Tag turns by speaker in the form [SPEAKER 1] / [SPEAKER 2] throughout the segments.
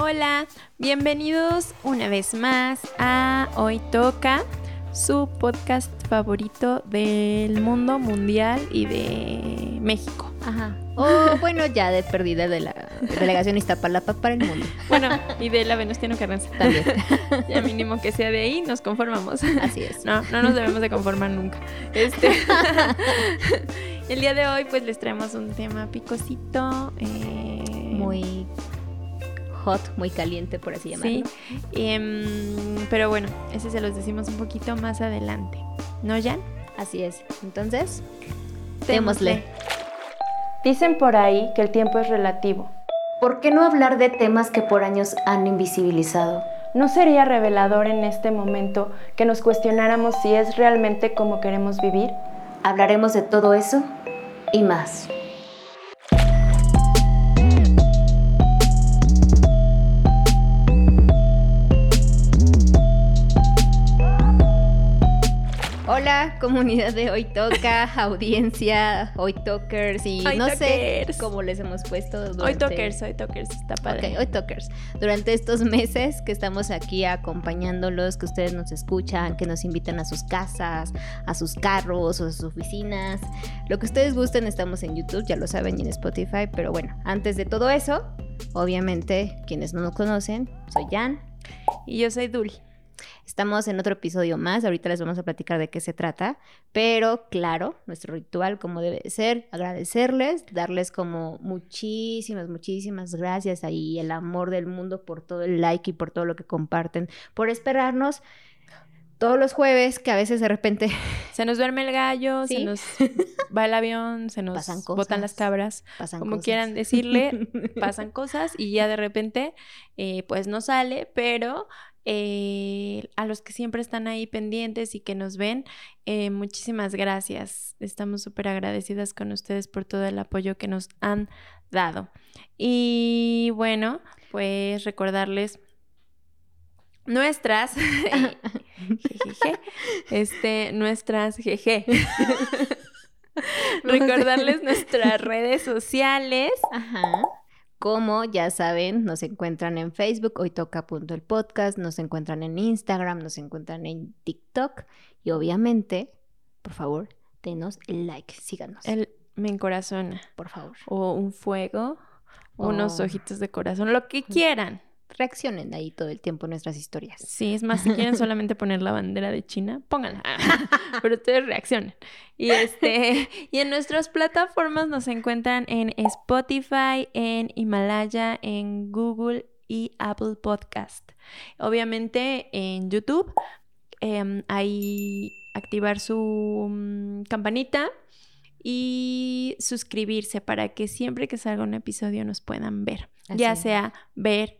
[SPEAKER 1] Hola, bienvenidos una vez más a Hoy Toca, su podcast favorito del mundo mundial y de México.
[SPEAKER 2] Ajá. O bueno, ya de perdida de la delegación Iztapalapa para el mundo.
[SPEAKER 1] Bueno, y de la Venustiano Carranza.
[SPEAKER 2] También.
[SPEAKER 1] Ya mínimo que sea de ahí, nos conformamos.
[SPEAKER 2] Así es.
[SPEAKER 1] No, no nos debemos de conformar nunca. Este, el día de hoy pues les traemos un tema picosito. eh,
[SPEAKER 2] Muy hot, muy caliente, por así llamarlo.
[SPEAKER 1] Sí, em, pero bueno, ese se los decimos un poquito más adelante. ¿No, Jan?
[SPEAKER 2] Así es. Entonces,
[SPEAKER 1] Démosle.
[SPEAKER 2] démosle.
[SPEAKER 1] Dicen por ahí que el tiempo es relativo.
[SPEAKER 3] ¿Por qué no hablar de temas que por años han invisibilizado?
[SPEAKER 4] ¿No sería revelador en este momento que nos cuestionáramos si es realmente como queremos vivir?
[SPEAKER 3] Hablaremos de todo eso y más.
[SPEAKER 2] Hola, comunidad de Hoy Toca, audiencia, Hoy Talkers y
[SPEAKER 1] Hoy
[SPEAKER 2] no sé cómo les hemos puesto.
[SPEAKER 1] Hoy
[SPEAKER 2] durante-
[SPEAKER 1] Talkers, hoy Talkers, está padre.
[SPEAKER 2] Ok, hoy Talkers. Durante estos meses que estamos aquí acompañándolos, que ustedes nos escuchan, que nos invitan a sus casas, a sus carros o a sus oficinas, lo que ustedes gusten, estamos en YouTube, ya lo saben, y en Spotify. Pero bueno, antes de todo eso, obviamente, quienes no nos conocen, soy Jan.
[SPEAKER 1] Y yo soy Dul.
[SPEAKER 2] Estamos en otro episodio más, ahorita les vamos a platicar de qué se trata, pero claro, nuestro ritual como debe de ser, agradecerles, darles como muchísimas, muchísimas gracias ahí, el amor del mundo por todo el like y por todo lo que comparten, por esperarnos todos los jueves, que a veces de repente
[SPEAKER 1] Se nos duerme el gallo, se nos va el avión, se nos
[SPEAKER 2] Pasan
[SPEAKER 1] botan las cabras,
[SPEAKER 2] pasan
[SPEAKER 1] como
[SPEAKER 2] cosas.
[SPEAKER 1] quieran decirle, pasan cosas y ya de repente eh, pues no sale, pero eh, a los que siempre están ahí pendientes y que nos ven, eh, muchísimas gracias. Estamos súper agradecidas con ustedes por todo el apoyo que nos han dado. Y bueno, pues recordarles nuestras, jejeje, este, nuestras, jeje. Recordarles nuestras redes sociales.
[SPEAKER 2] Ajá. Como ya saben, nos encuentran en Facebook, hoy toca punto el podcast, nos encuentran en Instagram, nos encuentran en TikTok y obviamente, por favor, denos el like, síganos,
[SPEAKER 1] El me encorazona.
[SPEAKER 2] por favor.
[SPEAKER 1] O un fuego, unos ojitos de corazón, lo que quieran.
[SPEAKER 2] Reaccionen ahí todo el tiempo en nuestras historias.
[SPEAKER 1] Sí, es más, si quieren solamente poner la bandera de China, pónganla. Pero ustedes reaccionen. Y este, y en nuestras plataformas nos encuentran en Spotify, en Himalaya, en Google y Apple Podcast. Obviamente en YouTube, em, ahí activar su mm, campanita y suscribirse para que siempre que salga un episodio nos puedan ver. ya
[SPEAKER 2] Así
[SPEAKER 1] sea ver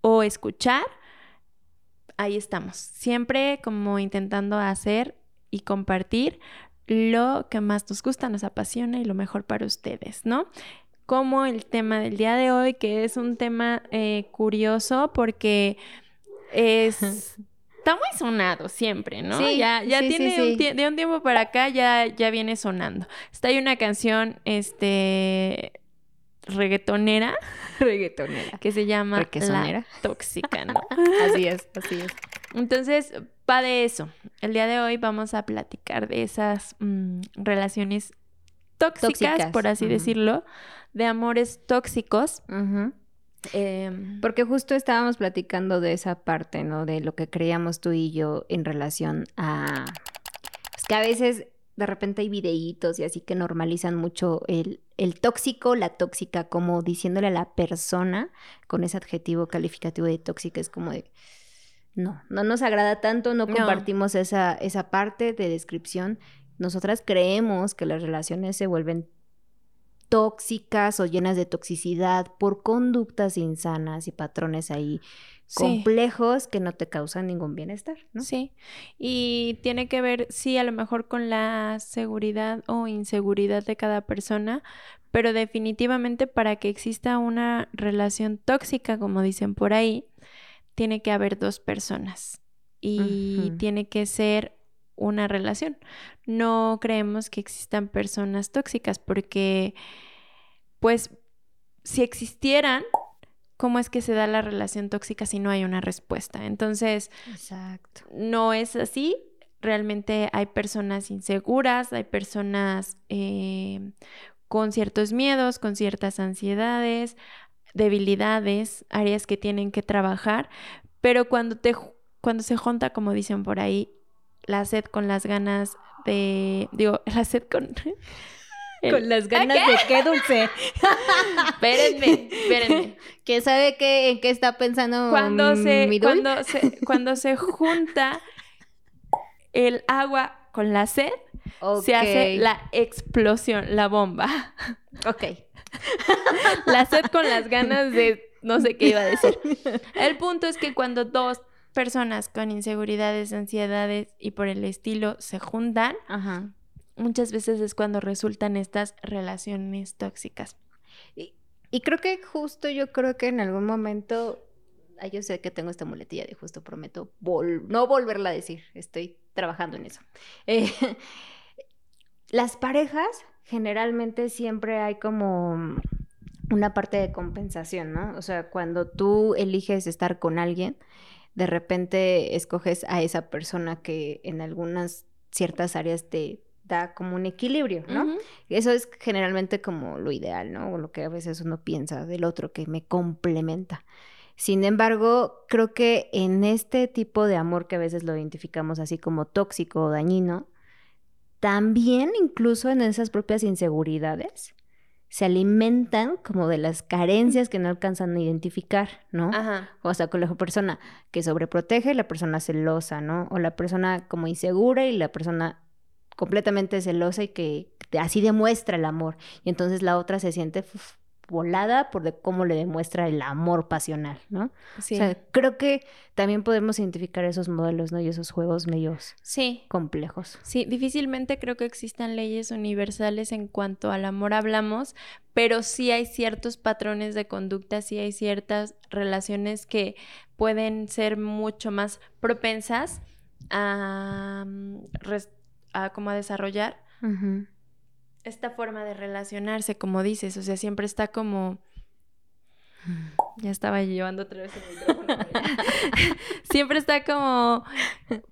[SPEAKER 1] o escuchar, ahí estamos. Siempre como intentando hacer y compartir lo que más nos gusta, nos apasiona y lo mejor para ustedes, ¿no? Como el tema del día de hoy, que es un tema eh, curioso porque es... Está muy sonado siempre, ¿no?
[SPEAKER 2] Sí,
[SPEAKER 1] ya ya
[SPEAKER 2] sí,
[SPEAKER 1] tiene
[SPEAKER 2] sí.
[SPEAKER 1] Un tie- de un tiempo para acá ya, ya viene sonando. Está ahí una canción, este, reggaetonera
[SPEAKER 2] Reggaetonera.
[SPEAKER 1] que se llama La. Tóxica, ¿no?
[SPEAKER 2] Así es, así es.
[SPEAKER 1] Entonces, va de eso. El día de hoy vamos a platicar de esas mm, relaciones tóxicas,
[SPEAKER 2] Tóxicas,
[SPEAKER 1] por así decirlo, de amores tóxicos. Em,
[SPEAKER 2] Porque justo estábamos platicando de esa parte, ¿no? De lo que creíamos tú y yo en relación a... Pues que a veces de repente hay videitos y así que normalizan mucho el, el tóxico, la tóxica, como diciéndole a la persona con ese adjetivo calificativo de tóxica, es como de... No, no nos agrada tanto, no
[SPEAKER 1] No.
[SPEAKER 2] compartimos esa, esa parte de descripción. Nosotras creemos que las relaciones se vuelven tóxicas o llenas de toxicidad por conductas insanas y patrones ahí
[SPEAKER 1] Sí.
[SPEAKER 2] complejos que no te causan ningún bienestar, ¿no?
[SPEAKER 1] Sí, y tiene que ver, sí, a lo mejor con la seguridad o inseguridad de cada persona, pero definitivamente para que exista una relación tóxica, como dicen por ahí, tiene que haber dos personas y tiene que ser una relación. No creemos que existan personas tóxicas porque, pues, si existieran, cómo es que se da la relación tóxica si no hay una respuesta. Entonces,
[SPEAKER 2] Exacto.
[SPEAKER 1] no es así. Realmente hay personas inseguras, hay personas eh, con ciertos miedos, con ciertas ansiedades, debilidades, áreas que tienen que trabajar, pero cuando, te, cuando se junta, como dicen por ahí, la sed con las ganas de, digo, la sed con... el-
[SPEAKER 2] Con las ganas de qué dulce.
[SPEAKER 1] Espérenme, espérenme.
[SPEAKER 2] ¿Quién sabe qué, en qué está pensando
[SPEAKER 1] Cuando se,
[SPEAKER 2] mi dul?
[SPEAKER 1] cuando se, cuando se junta el agua con la sed, se hace la explosión, la bomba.
[SPEAKER 2] Ok.
[SPEAKER 1] La sed con las ganas de no sé qué iba a decir. El punto es que cuando dos personas con inseguridades, ansiedades y por el estilo se juntan,
[SPEAKER 2] Ajá.
[SPEAKER 1] muchas veces es cuando resultan estas relaciones tóxicas.
[SPEAKER 2] Y, y creo que justo yo creo que en algún momento, ay, yo sé que tengo esta muletilla de justo prometo vol- no volverla a decir, estoy trabajando en eso. Eh, las parejas generalmente siempre hay como una parte de compensación, ¿no? O sea, cuando tú eliges estar con alguien, de repente escoges a esa persona que en algunas ciertas áreas te da como un equilibrio, ¿no? Eso es generalmente como lo ideal, ¿no? O lo que a veces uno piensa del otro que me complementa. Sin embargo, creo que en este tipo de amor que a veces lo identificamos así como tóxico o dañino, también incluso en esas propias inseguridades se alimentan como de las carencias que no alcanzan a identificar, ¿no?
[SPEAKER 1] Ajá.
[SPEAKER 2] O sea, con la persona que sobreprotege y la persona celosa, ¿no? O la persona como insegura y la persona completamente celosa y que así demuestra el amor. Y entonces la otra se siente uf, volada por de cómo le demuestra el amor pasional, ¿no?
[SPEAKER 1] Sí.
[SPEAKER 2] O sea, creo que también podemos identificar esos modelos, ¿no? Y esos juegos medios
[SPEAKER 1] sí.
[SPEAKER 2] complejos.
[SPEAKER 1] Sí, difícilmente creo que existan leyes universales en cuanto al amor hablamos, pero sí hay ciertos patrones de conducta, sí hay ciertas relaciones que pueden ser mucho más propensas a, mm, a como a desarrollar
[SPEAKER 2] Ujú.
[SPEAKER 1] Esta forma de relacionarse, como dices, o sea, siempre está como... Ya estaba llevando otra vez el micrófono. siempre está como,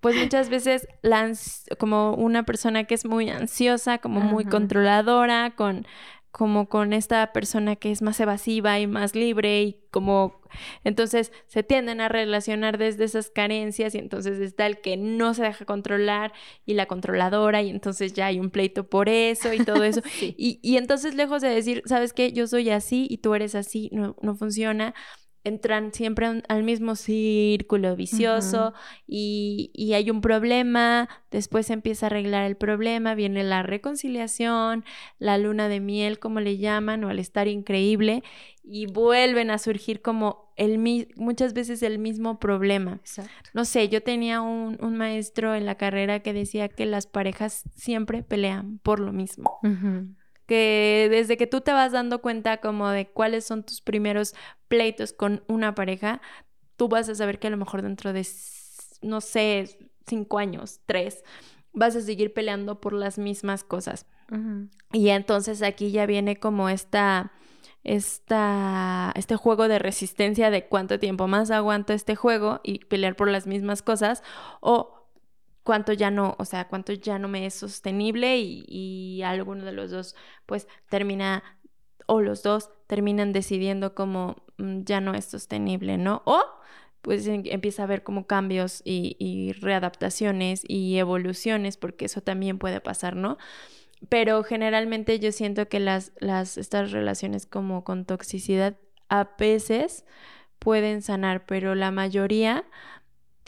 [SPEAKER 1] pues muchas veces la como una persona que es muy ansiosa, como muy
[SPEAKER 2] Ajá.
[SPEAKER 1] controladora, con como con esta persona que es más evasiva y más libre y como entonces se tienden a relacionar desde esas carencias y entonces está el que no se deja controlar y la controladora y entonces ya hay un pleito por eso y todo eso
[SPEAKER 2] Sí.
[SPEAKER 1] y, y entonces, lejos de decir, ¿sabes qué? Yo soy así y tú eres así, no, no funciona. Entran siempre un- al mismo círculo vicioso y, y hay un problema, después se empieza a arreglar el problema, viene la reconciliación, la luna de miel, como le llaman, o el estar increíble, y vuelven a surgir como el muchas veces el mismo problema.
[SPEAKER 2] Exacto.
[SPEAKER 1] No sé, yo tenía un, un maestro en la carrera que decía que las parejas siempre pelean por lo mismo. Que desde que tú te vas dando cuenta como de cuáles son tus primeros pleitos con una pareja, tú vas a saber que a lo mejor dentro de, no sé, cinco años, tres, vas a seguir peleando por las mismas cosas. Y entonces aquí ya viene como esta, esta, este juego de resistencia de cuánto tiempo más aguanto este juego y pelear por las mismas cosas o cuánto ya no, o sea, cuánto ya no me es sostenible y, y alguno de los dos pues termina o los dos terminan decidiendo como mm, ya no es sostenible, ¿no? O pues em- empieza a haber como cambios y, y readaptaciones y evoluciones, porque eso también puede pasar, ¿no? Pero generalmente yo siento que las, las, estas relaciones como con toxicidad a veces pueden sanar, pero la mayoría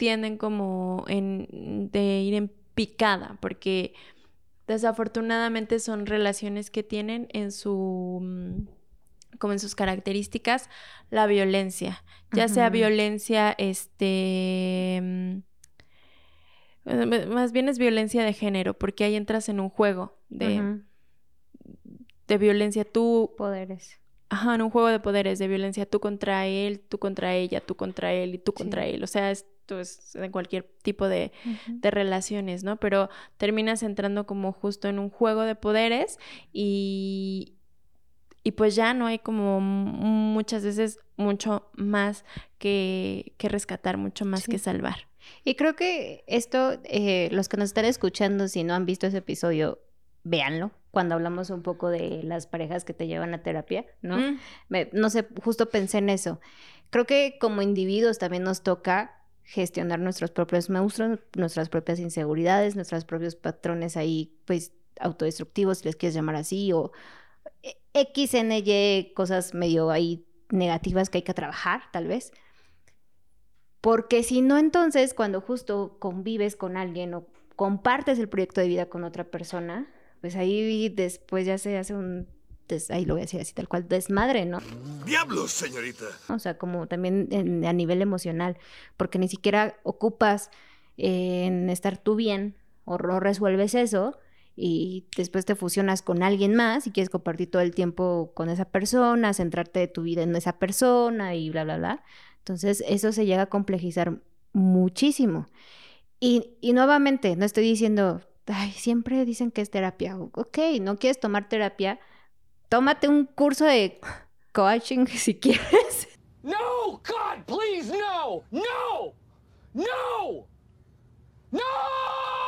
[SPEAKER 1] tienden como en, de ir en picada, porque desafortunadamente son relaciones que tienen en su mm, como en sus características la violencia, ya sea violencia este mm, eh, más bien es violencia de género, porque ahí entras en un juego de, de violencia. Tú
[SPEAKER 2] Poderes.
[SPEAKER 1] Ajá, en un juego de poderes, de violencia, tú contra él, tú contra ella, tú contra él y tú contra
[SPEAKER 2] Sí.
[SPEAKER 1] él. O sea, esto es en cualquier tipo de, de relaciones, ¿no? Pero terminas entrando como justo en un juego de poderes y y pues ya no hay como muchas veces mucho más que, que rescatar, mucho más que salvar.
[SPEAKER 2] Y creo que esto, eh, los que nos están escuchando, si no han visto ese episodio, véanlo. Cuando hablamos un poco de las parejas que te llevan a terapia, ¿no?
[SPEAKER 1] Mm.
[SPEAKER 2] no sé, justo pensé en eso. Creo que como individuos también nos toca gestionar nuestros propios monstruos, nuestras propias inseguridades, nuestros propios patrones ahí, pues, autodestructivos, si les quieres llamar así, o X, N, Y, cosas medio ahí negativas que hay que trabajar, tal vez. Porque si no, entonces, cuando justo convives con alguien o compartes el proyecto de vida con otra persona, pues ahí después ya se hace un, ahí lo voy a decir así tal cual, desmadre, ¿no?
[SPEAKER 5] Diablos, señorita.
[SPEAKER 2] O sea, como también a nivel emocional, porque ni siquiera ocupas en estar tú bien o resuelves eso y después te fusionas con alguien más y quieres compartir todo el tiempo con esa persona, centrarte de tu vida en esa persona y bla, bla, bla. Entonces eso se llega a complejizar muchísimo. Y, y nuevamente, no estoy diciendo, ay, siempre dicen que es terapia. Ok, no quieres tomar terapia, tómate un curso de coaching si quieres.
[SPEAKER 5] No, God, please, no, no, no, no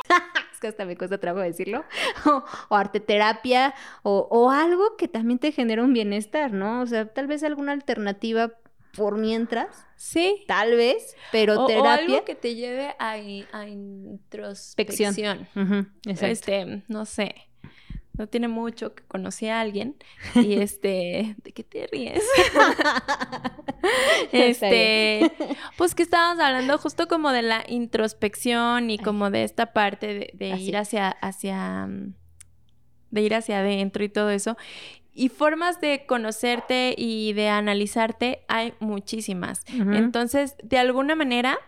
[SPEAKER 2] que hasta me cuesta trabajo decirlo, o, arte terapia, o, algo que también te genera un bienestar, ¿no? O sea, tal vez alguna alternativa por mientras.
[SPEAKER 1] Sí.
[SPEAKER 2] Tal vez, pero terapia. O
[SPEAKER 1] algo que te lleve a, a introspección. Este, no sé no tiene mucho que conocí a alguien y este, ¿de qué te ríes? este, pues que estábamos hablando justo como de la introspección y como de esta parte de, ir hacia, hacia, de ir hacia adentro y todo eso. Y formas de conocerte y de analizarte hay muchísimas. Entonces, de alguna manera,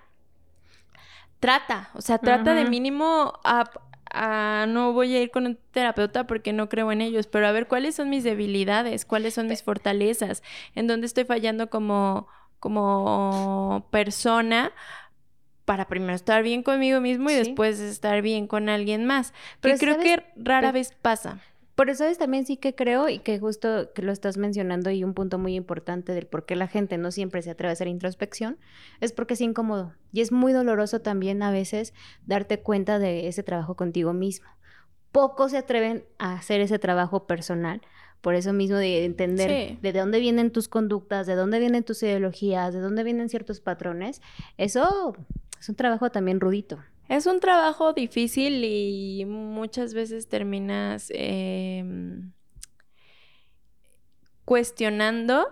[SPEAKER 1] trata, o sea, trata de mínimo a, no voy a ir con un terapeuta porque no creo en ellos, pero a ver cuáles son mis debilidades, cuáles son mis fortalezas, en dónde estoy fallando como, como persona para primero estar bien conmigo mismo y después estar bien con alguien más. Pero creo que rara vez pasa.
[SPEAKER 2] Por eso es también sí que creo y que justo que lo estás mencionando y un punto muy importante del por qué la gente no siempre se atreve a hacer introspección es porque es incómodo y es muy doloroso también a veces darte cuenta de ese trabajo contigo mismo. Pocos se atreven a hacer ese trabajo personal por eso mismo de entender de dónde vienen tus conductas, de dónde vienen tus ideologías, de dónde vienen ciertos patrones, eso es un trabajo también rudito.
[SPEAKER 1] Es un trabajo difícil y muchas veces terminas em, cuestionando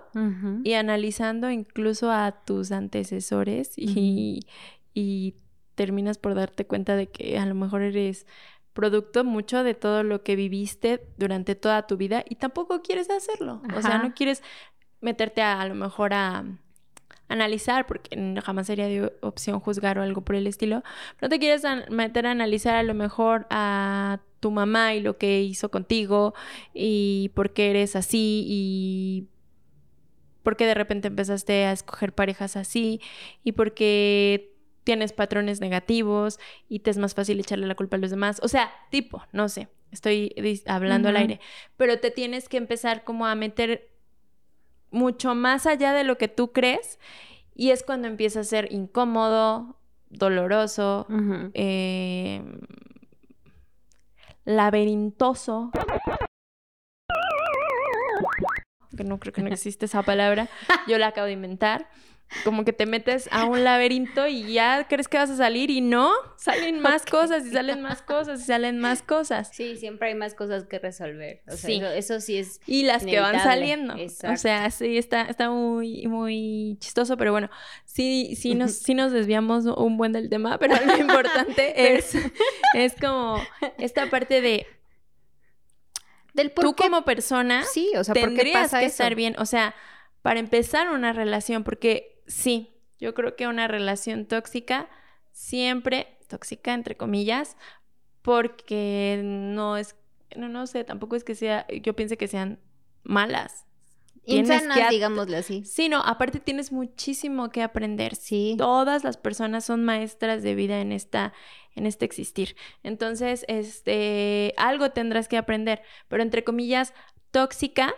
[SPEAKER 1] y analizando incluso a tus antecesores y, y, terminas por darte cuenta de que a lo mejor eres producto mucho de todo lo que viviste durante toda tu vida y tampoco quieres hacerlo. O sea, no quieres meterte a, a lo mejor a analizar, porque jamás sería de opción juzgar o algo por el estilo, no te quieres meter a analizar a lo mejor a tu mamá y lo que hizo contigo y por qué eres así y por qué de repente empezaste a escoger parejas así y por qué tienes patrones negativos y te es más fácil echarle la culpa a los demás. O sea, tipo, no sé, estoy hablando al aire, pero te tienes que empezar como a meter mucho más allá de lo que tú crees y es cuando empieza a ser incómodo, doloroso, em, laberintoso. Que no creo que no existe esa palabra. Yo la acabo de inventar como que te metes a un laberinto y ya crees que vas a salir y no, salen más cosas y salen más cosas y salen más cosas.
[SPEAKER 2] Sí, siempre hay más cosas que resolver. O sea, Eso, sí es.
[SPEAKER 1] Y las que van saliendo. O sea, sí, está, está muy, muy chistoso, pero bueno, sí, sí nos, sí nos desviamos un buen del tema, pero lo importante es, es como esta parte de del tú como persona
[SPEAKER 2] sí, o sea,
[SPEAKER 1] tendrías que estar bien, o sea, para empezar una relación, porque sí, yo creo que una relación tóxica siempre, tóxica entre comillas, porque no es, no, no sé, tampoco es que sea, yo piense que sean malas.
[SPEAKER 2] Insanas, digámoslo así.
[SPEAKER 1] Sí, no, aparte tienes muchísimo que aprender. Sí. Todas las personas son maestras de vida en esta, en este existir. Entonces, este, algo tendrás que aprender, pero entre comillas, tóxica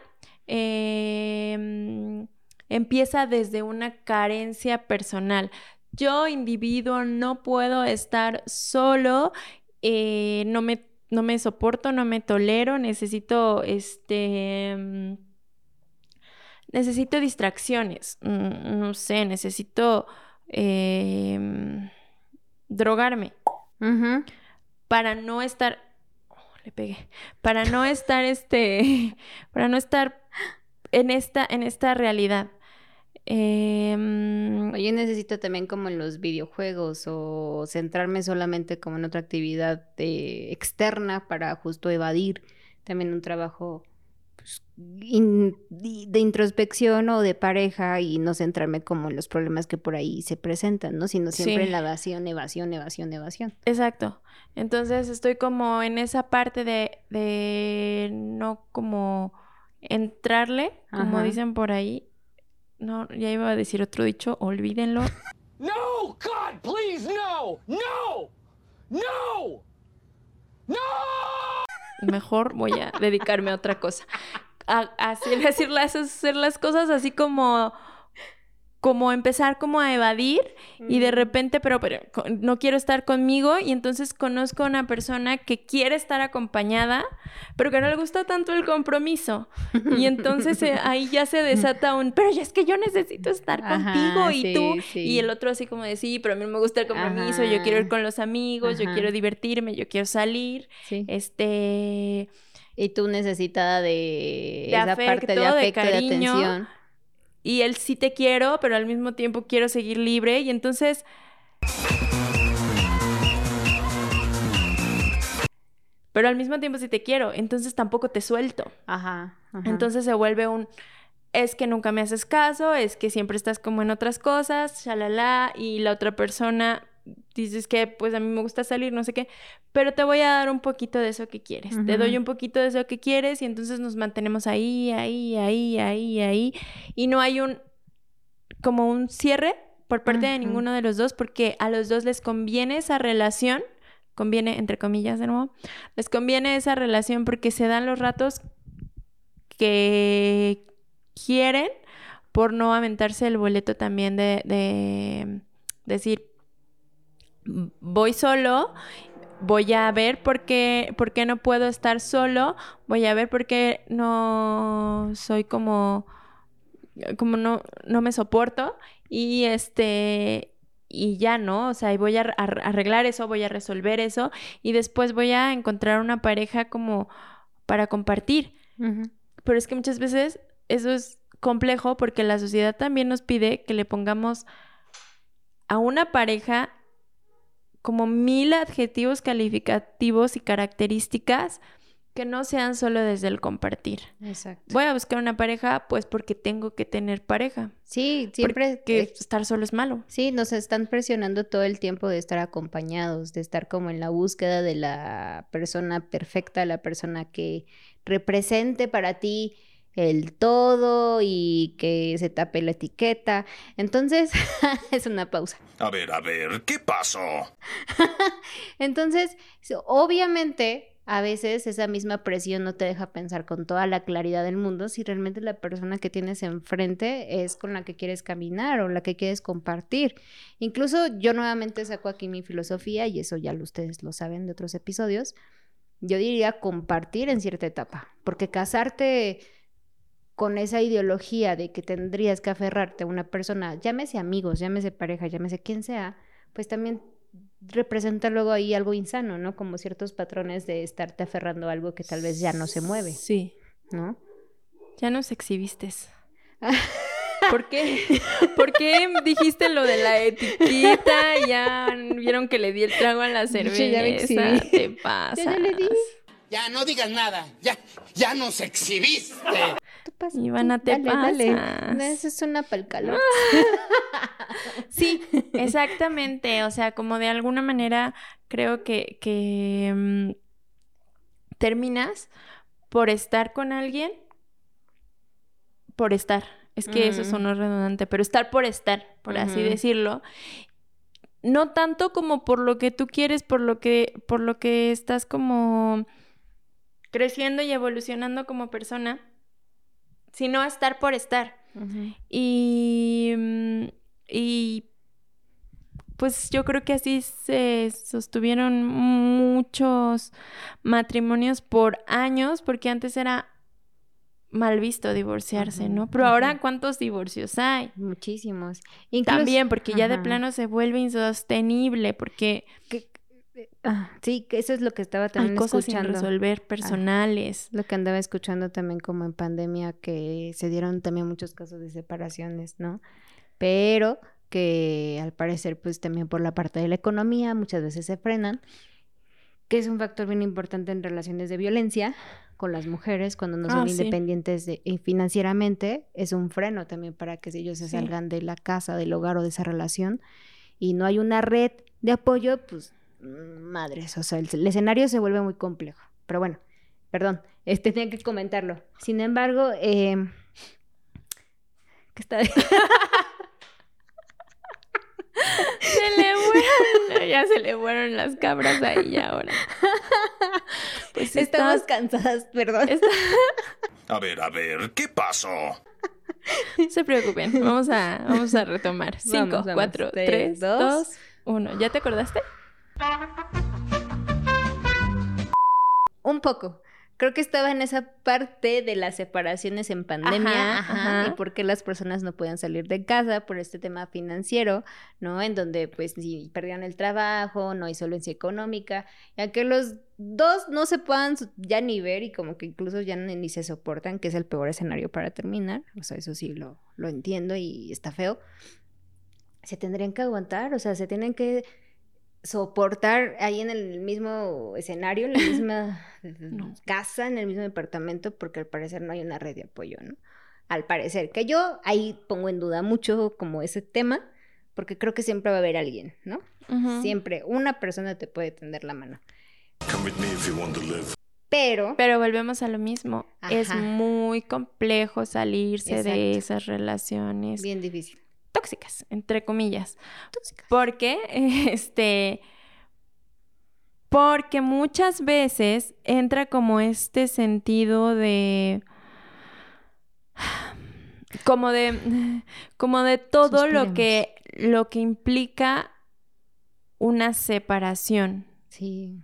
[SPEAKER 1] em, empieza desde una carencia personal. Yo, individuo, no puedo estar solo, eh, no, me, no me soporto, no me tolero, necesito este... mm, Necesito distracciones, mm, no sé, necesito em, drogarme. Para no estar, oh, le pegué, para no estar este, para no estar en esta, en esta realidad. Em,
[SPEAKER 2] Yo necesito también como en los videojuegos o centrarme solamente como en otra actividad eh, externa para justo evadir también un trabajo pues, in- de introspección o de pareja y no centrarme como en los problemas que por ahí se presentan, ¿no? Sino siempre
[SPEAKER 1] Sí.
[SPEAKER 2] en la evasión, evasión, evasión, evasión.
[SPEAKER 1] Exacto. Entonces estoy como en esa parte de, de no como entrarle, como
[SPEAKER 2] Ajá.
[SPEAKER 1] dicen por ahí. No, ya iba a decir otro dicho, olvídenlo.
[SPEAKER 5] No! God, please, no! No! No! No!
[SPEAKER 1] Mejor voy a dedicarme a otra cosa. A, a hacer, decir las- hacer las cosas así como, como empezar como a evadir y de repente, pero, pero no quiero estar conmigo y entonces conozco a una persona que quiere estar acompañada, pero que no le gusta tanto el compromiso. Y entonces eh, ahí ya se desata un, pero ya es que yo necesito estar
[SPEAKER 2] Ajá,
[SPEAKER 1] contigo y
[SPEAKER 2] sí,
[SPEAKER 1] tú.
[SPEAKER 2] sí.
[SPEAKER 1] Y el otro así como de, sí, pero a mí no me gusta el compromiso, yo quiero ir con los amigos, yo quiero divertirme, yo quiero salir.
[SPEAKER 2] Sí.
[SPEAKER 1] Este,
[SPEAKER 2] Y tú necesitada de,
[SPEAKER 1] De
[SPEAKER 2] esa parte de
[SPEAKER 1] afecto, de cariño.
[SPEAKER 2] atención.
[SPEAKER 1] Y él sí te quiero, pero al mismo tiempo quiero seguir libre y entonces pero al mismo tiempo sí te quiero, entonces tampoco te suelto.
[SPEAKER 2] Ajá, ajá.
[SPEAKER 1] Entonces se vuelve un es que nunca me haces caso, es que siempre estás como en otras cosas, shalala, y la otra persona dices que pues a mí me gusta salir, no sé qué, pero te voy a dar un poquito de eso que quieres. Te doy un poquito de eso que quieres y entonces nos mantenemos ahí, ahí, ahí, ahí, ahí. Y no hay un como un cierre por parte de ninguno de los dos porque a los dos les conviene esa relación, conviene entre comillas de nuevo, les conviene esa relación porque se dan los ratos que quieren por no aventarse el boleto también de, de decir voy solo voy a ver por qué, por qué no puedo estar solo voy a ver por qué no soy como como no, no me soporto y este y ya no, o sea, y voy a ar- ar- arreglar eso, voy a resolver eso y después voy a encontrar una pareja como para compartir. Pero es que muchas veces eso es complejo porque la sociedad también nos pide que le pongamos a una pareja como mil adjetivos calificativos y características que no sean solo desde el compartir.
[SPEAKER 2] Exacto.
[SPEAKER 1] Voy a buscar una pareja pues porque tengo que tener pareja.
[SPEAKER 2] Sí, siempre
[SPEAKER 1] Que
[SPEAKER 2] eh,
[SPEAKER 1] estar solo es malo.
[SPEAKER 2] Sí, nos están presionando todo el tiempo de estar acompañados, de estar como en la búsqueda de la persona perfecta, la persona que represente para ti el todo y que se tape la etiqueta. Entonces, es una pausa.
[SPEAKER 5] A ver, a ver, ¿qué pasó?
[SPEAKER 2] Entonces, obviamente, a veces esa misma presión no te deja pensar con toda la claridad del mundo si realmente la persona que tienes enfrente es con la que quieres caminar o la que quieres compartir. Incluso yo nuevamente saco aquí mi filosofía y eso ya ustedes lo saben de otros episodios. Yo diría compartir en cierta etapa, porque casarte con esa ideología de que tendrías que aferrarte a una persona, llámese amigos, llámese pareja, llámese quien sea, pues también representa luego ahí algo insano, ¿no? Como ciertos patrones de estarte aferrando a algo que tal vez ya no se mueve,
[SPEAKER 1] Sí.
[SPEAKER 2] ¿no?
[SPEAKER 1] Ya nos exhibiste. ¿Por qué? ¿Por qué dijiste lo de la etiqueta? y Ya vieron que le di el trago a la
[SPEAKER 2] Yo ya me
[SPEAKER 1] cerveza. Te pasa.
[SPEAKER 2] Ya, ya le di.
[SPEAKER 6] Ya no digas nada. Ya, ya nos exhibiste.
[SPEAKER 2] Tú pasa,
[SPEAKER 1] Ivana, te
[SPEAKER 2] dale, dale.
[SPEAKER 1] pasas.
[SPEAKER 2] No, Eso es una pa'l calor.
[SPEAKER 1] Sí, exactamente. O sea, como de alguna manera creo que, que mm, terminas por estar con alguien, por estar. Es que eso
[SPEAKER 2] Mm.
[SPEAKER 1] sonó redundante, pero estar por estar, por así decirlo. No tanto como por lo que tú quieres, por lo que, por lo que estás como creciendo y evolucionando como persona, sino estar por estar. Y, mm, y pues yo creo que así se sostuvieron muchos matrimonios por años, porque antes era mal visto divorciarse, ¿no? Pero ahora, ¿cuántos divorcios hay?
[SPEAKER 2] Muchísimos.
[SPEAKER 1] También, porque ya de plano se vuelve insostenible, porque
[SPEAKER 2] ah, sí, que eso es lo que estaba
[SPEAKER 1] hay
[SPEAKER 2] también
[SPEAKER 1] cosas sin
[SPEAKER 2] escuchando.
[SPEAKER 1] resolver personales.
[SPEAKER 2] Lo que andaba escuchando también como en pandemia, que se dieron también muchos casos de separaciones, ¿no? Pero que al parecer, pues también por la parte de la economía, muchas veces se frenan, que es un factor bien importante en relaciones de violencia con las mujeres cuando no son
[SPEAKER 1] Ah, sí.
[SPEAKER 2] independientes de- eh, financieramente, es un freno también para que ellos se
[SPEAKER 1] Sí.
[SPEAKER 2] salgan de la casa, del hogar o de esa relación, y no hay una red de apoyo, pues madres, o sea, el, el escenario se vuelve muy complejo. Pero bueno, perdón, este tenía que comentarlo. Sin embargo, eh, ¿qué está?
[SPEAKER 1] Se le fueron, ya se le fueron las cabras ahí ya ahora. Pues
[SPEAKER 2] Estamos
[SPEAKER 1] está-
[SPEAKER 2] cansadas, perdón.
[SPEAKER 1] está-
[SPEAKER 5] A ver, a ver, ¿qué pasó?
[SPEAKER 1] no se preocupen, vamos a, vamos a retomar. Cinco,
[SPEAKER 2] Vamos, vamos.
[SPEAKER 1] cuatro,
[SPEAKER 2] Tres,
[SPEAKER 1] tres,
[SPEAKER 2] dos.
[SPEAKER 1] dos, uno. ¿Ya te acordaste?
[SPEAKER 2] Un poco. Creo que estaba en esa parte de las separaciones en pandemia
[SPEAKER 1] Ajá,
[SPEAKER 2] ajá,
[SPEAKER 1] ajá.
[SPEAKER 2] y por qué las personas no podían salir de casa por este tema financiero, ¿no? En donde pues si perdían el trabajo, no hay solvencia económica, ya que los dos no se puedan ya ni ver y como que incluso ya ni, ni se soportan, que es el peor escenario para terminar, o sea, eso sí lo, lo entiendo y está feo. Se tendrían que aguantar, o sea, se tienen que soportar ahí en el mismo escenario, en la misma
[SPEAKER 1] No.
[SPEAKER 2] casa, en el mismo departamento, porque al parecer no hay una red de apoyo, ¿no? Al parecer, que yo ahí pongo en duda mucho como ese tema, porque creo que siempre va a haber alguien, ¿no? Siempre una persona te puede tender la mano.
[SPEAKER 5] Come with me if you want to live.
[SPEAKER 2] Pero,
[SPEAKER 1] Pero volvemos a lo mismo. Es muy complejo salirse de esas relaciones
[SPEAKER 2] bien difícil.
[SPEAKER 1] Tóxicas, entre comillas. Porque, este, porque muchas veces entra como este sentido de, como de, como de todo lo que, lo que implica una separación.
[SPEAKER 2] Sí.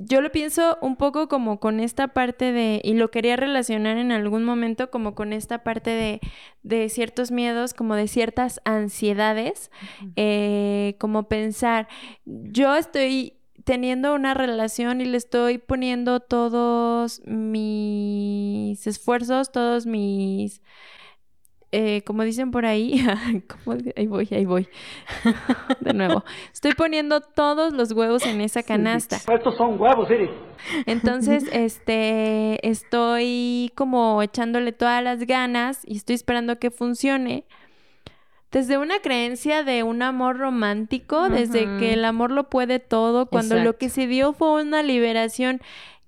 [SPEAKER 1] Yo lo pienso un poco como con esta parte de, y lo quería relacionar en algún momento como con esta parte de, de ciertos miedos, como de ciertas ansiedades, eh, como pensar, yo estoy teniendo una relación y le estoy poniendo todos mis esfuerzos, todos mis, eh, como dicen por ahí, como ahí voy, ahí voy, de nuevo, estoy poniendo todos los huevos en esa canasta.
[SPEAKER 7] Estos son huevos, Iris.
[SPEAKER 1] Entonces, este, estoy como echándole todas las ganas y estoy esperando que funcione. Desde una creencia de un amor romántico, desde que el amor lo puede todo, cuando lo que se dio fue una liberación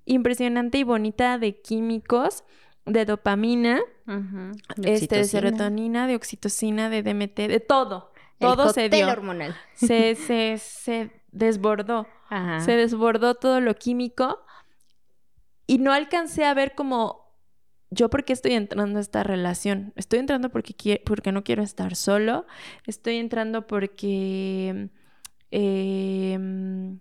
[SPEAKER 1] impresionante y bonita de químicos, de dopamina, este, de
[SPEAKER 2] Oxitocina.
[SPEAKER 1] serotonina, de oxitocina, de DMT, de todo.
[SPEAKER 2] El
[SPEAKER 1] Todo se dio.
[SPEAKER 2] hormonal.
[SPEAKER 1] Se, se, se desbordó.
[SPEAKER 2] Ajá.
[SPEAKER 1] Se desbordó todo lo químico y no alcancé a ver como yo por qué estoy entrando a esta relación. Estoy entrando porque, porque no quiero estar solo. Estoy entrando porque em,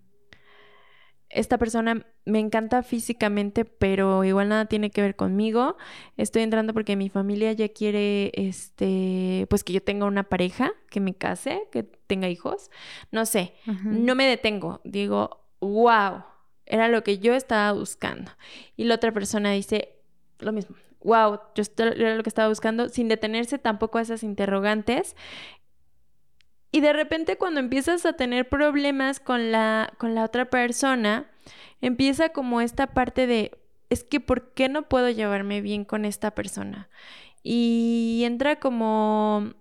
[SPEAKER 1] esta persona me encanta físicamente, pero igual nada tiene que ver conmigo. Estoy entrando porque mi familia ya quiere, este, pues que yo tenga una pareja, que me case, que tenga hijos. No sé. No me detengo, digo, wow, era lo que yo estaba buscando. Y la otra persona dice lo mismo, wow, yo era lo que estaba buscando, sin detenerse tampoco a esas interrogantes. Y de repente cuando empiezas a tener problemas con la, con la otra persona, empieza como esta parte de, es que ¿por qué no puedo llevarme bien con esta persona? Y entra como,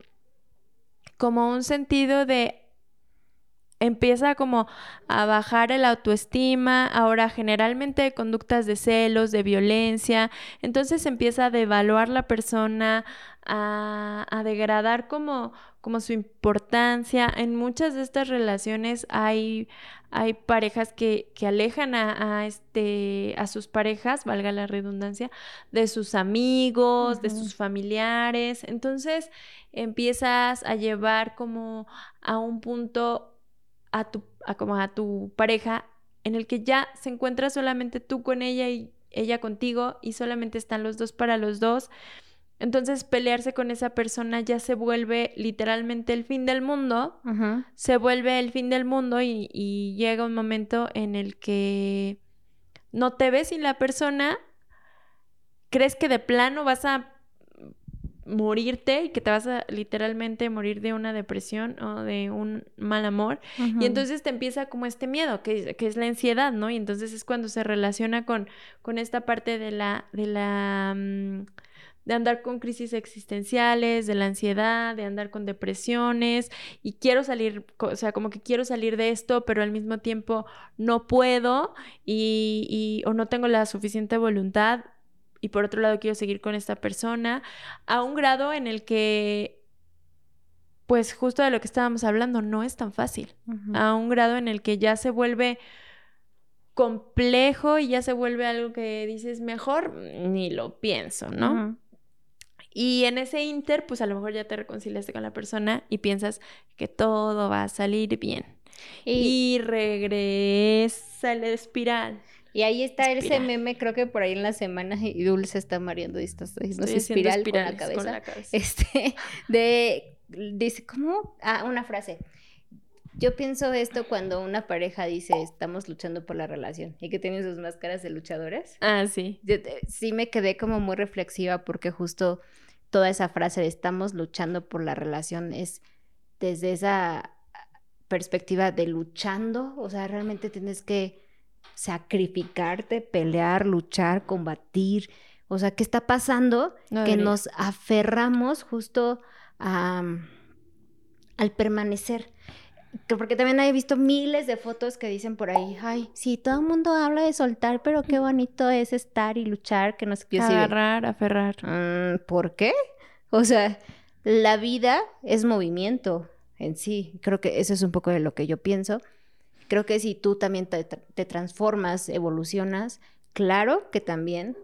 [SPEAKER 1] como un sentido de, empieza como a bajar el autoestima, ahora generalmente conductas de celos, de violencia, entonces empieza a devaluar la persona, a, a degradar como, como su importancia. En muchas de estas relaciones hay, hay parejas que, que alejan a, a este, a sus parejas, valga la redundancia, de sus amigos, de sus familiares. Entonces empiezas a llevar como a un punto a tu, a como a tu pareja en el que ya se encuentra solamente tú con ella y ella contigo y solamente están los dos para los dos. Entonces pelearse con esa persona ya se vuelve literalmente el fin del mundo, se vuelve el fin del mundo y, y llega un momento en el que no te ves sin la persona, crees que de plano vas a morirte y que te vas a literalmente morir de una depresión o de un mal amor. Y entonces te empieza como este miedo, que, que es la ansiedad, ¿no? Y entonces es cuando se relaciona con, con esta parte de la, de la, mm, de andar con crisis existenciales, de la ansiedad, de andar con depresiones, y quiero salir, o sea, como que quiero salir de esto, pero al mismo tiempo no puedo y, y- o no tengo la suficiente voluntad, y por otro lado quiero seguir con esta persona, a un grado en el que, pues justo de lo que estábamos hablando, no es tan fácil. A un grado en el que ya se vuelve complejo y ya se vuelve algo que dices, mejor ni lo pienso, ¿no? Y en ese inter, pues a lo mejor ya te reconciliaste con la persona y piensas que todo va a salir bien.
[SPEAKER 2] Y,
[SPEAKER 1] Y, regresa la espiral.
[SPEAKER 2] y ahí está ese
[SPEAKER 1] Espiral.
[SPEAKER 2] meme, creo que por ahí en la semana, y Dulce está mareando y está haciendo espiral con la cabeza.
[SPEAKER 1] con la cabeza.
[SPEAKER 2] Este, de, dice, ¿cómo? Ah, una frase. Yo pienso esto cuando una pareja dice, estamos luchando por la relación, y que tienen sus máscaras de luchadoras.
[SPEAKER 1] Ah, sí.
[SPEAKER 2] Yo te- sí me quedé como muy reflexiva porque justo toda esa frase de estamos luchando por la relación es desde esa perspectiva de luchando, o sea, realmente tienes que sacrificarte, pelear, luchar, combatir. O sea, ¿qué está pasando?
[SPEAKER 1] No
[SPEAKER 2] que nos aferramos justo a, al permanecer. Que Porque también he visto miles de fotos que dicen por ahí, ay, sí, todo el mundo habla de soltar, pero qué bonito es estar y luchar, que no sé sí de,
[SPEAKER 1] Agarrar, aferrar.
[SPEAKER 2] "Mm, ¿Por qué? O sea, la vida es movimiento en sí. Creo que eso es un poco de lo que yo pienso. Creo que si tú también te, te transformas, evolucionas, claro que también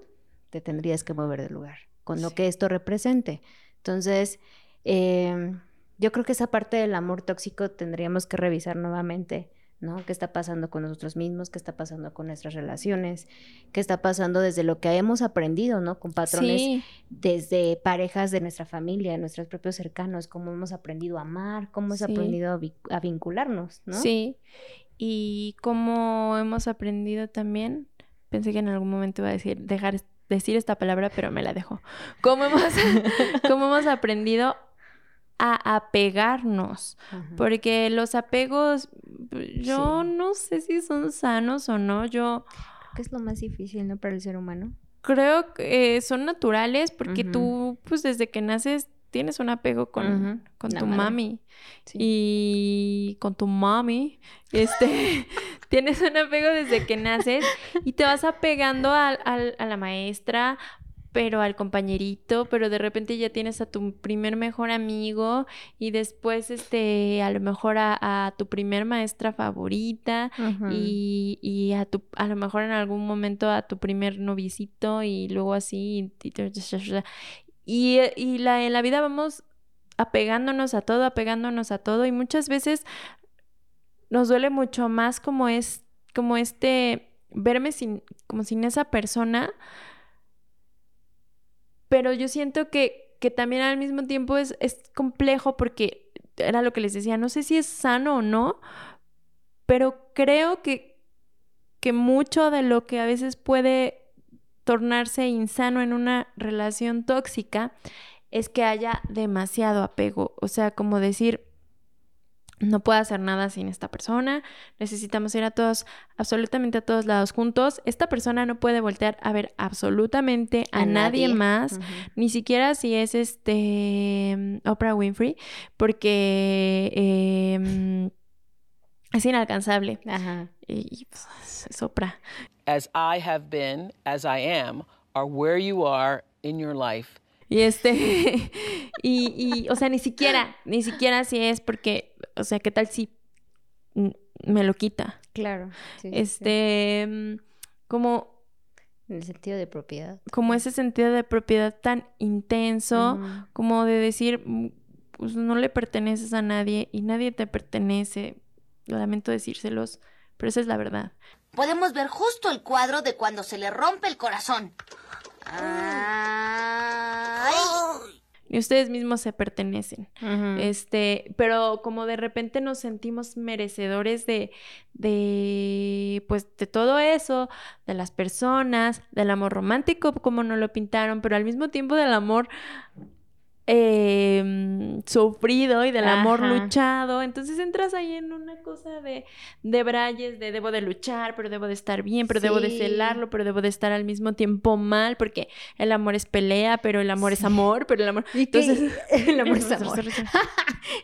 [SPEAKER 2] te tendrías que mover del lugar con lo que esto represente. Entonces, em, yo creo que esa parte del amor tóxico tendríamos que revisar nuevamente, ¿no? ¿Qué está pasando con nosotros mismos? ¿Qué está pasando con nuestras relaciones? ¿Qué está pasando desde lo que hemos aprendido, ¿no? Con patrones
[SPEAKER 1] Sí.
[SPEAKER 2] desde parejas de nuestra familia, de nuestros propios cercanos, cómo hemos aprendido a amar, cómo hemos
[SPEAKER 1] Sí.
[SPEAKER 2] aprendido a, vi- a vincularnos, ¿no?
[SPEAKER 1] Sí. Y como hemos aprendido también, pensé que en algún momento iba a decir, dejar decir esta palabra, pero me la dejo. ¿Cómo hemos, cómo hemos aprendido a apegarnos?
[SPEAKER 2] Ajá.
[SPEAKER 1] Porque los apegos, yo
[SPEAKER 2] Sí.
[SPEAKER 1] no sé si son sanos o no. Yo
[SPEAKER 2] ¿Qué es lo más difícil, no, para el ser humano?
[SPEAKER 1] creo que eh, son naturales porque tú, pues desde que naces, tienes un apego con, con tu
[SPEAKER 2] madre.
[SPEAKER 1] mami.
[SPEAKER 2] Sí.
[SPEAKER 1] Y con tu mami, este, tienes un apego desde que naces y te vas apegando al- al- a la maestra, pero al compañerito, pero de repente ya tienes a tu primer mejor amigo y después, este, a lo mejor a, a tu primer maestra favorita y, y a tu, a lo mejor en algún momento a tu primer novicito y luego así y, y, y la, en la vida vamos apegándonos a todo, apegándonos a todo y muchas veces nos duele mucho más como es como este verme sin como sin esa persona pero yo siento que, que también al mismo tiempo es, es complejo porque era lo que les decía, no sé si es sano o no, pero creo que, que mucho de lo que a veces puede tornarse insano en una relación tóxica es que haya demasiado apego, o sea, como decir, no puedo hacer nada sin esta persona, necesitamos ir a todos, absolutamente a todos lados juntos, esta persona no puede voltear a ver absolutamente a,
[SPEAKER 2] A
[SPEAKER 1] nadie,
[SPEAKER 2] nadie.
[SPEAKER 1] más, ni siquiera si es este Oprah Winfrey, porque em, es inalcanzable.
[SPEAKER 2] Ajá.
[SPEAKER 1] Y pues, es Oprah.
[SPEAKER 7] as I have been, as I am, are where you are in your life.
[SPEAKER 1] Y este, y, y, o sea, ni siquiera, ni siquiera si es porque, o sea, ¿qué tal si me lo quita?
[SPEAKER 2] Claro. sí, sí, sí.
[SPEAKER 1] Este, mm, como,
[SPEAKER 2] En el sentido de propiedad.
[SPEAKER 1] como ese sentido de propiedad tan intenso, como de decir, mm, pues no le perteneces a nadie y nadie te pertenece. Lamento decírselos, pero esa es la verdad.
[SPEAKER 7] Podemos ver justo el cuadro de cuando se le rompe el corazón. Ay.
[SPEAKER 1] Y ustedes mismos se pertenecen. Este, pero como de repente nos sentimos merecedores de, de, pues, de todo eso, de las personas, del amor romántico, como nos lo pintaron, pero al mismo tiempo del amor eh, sufrido y del amor luchado. Entonces entras ahí en una cosa de, de brayes, de debo de luchar, pero debo de estar bien, pero debo de celarlo, pero debo de estar al mismo tiempo mal, porque el amor es pelea, pero el amor es amor, pero el amor...
[SPEAKER 2] Y que-
[SPEAKER 1] Entonces,
[SPEAKER 2] el amor es amor.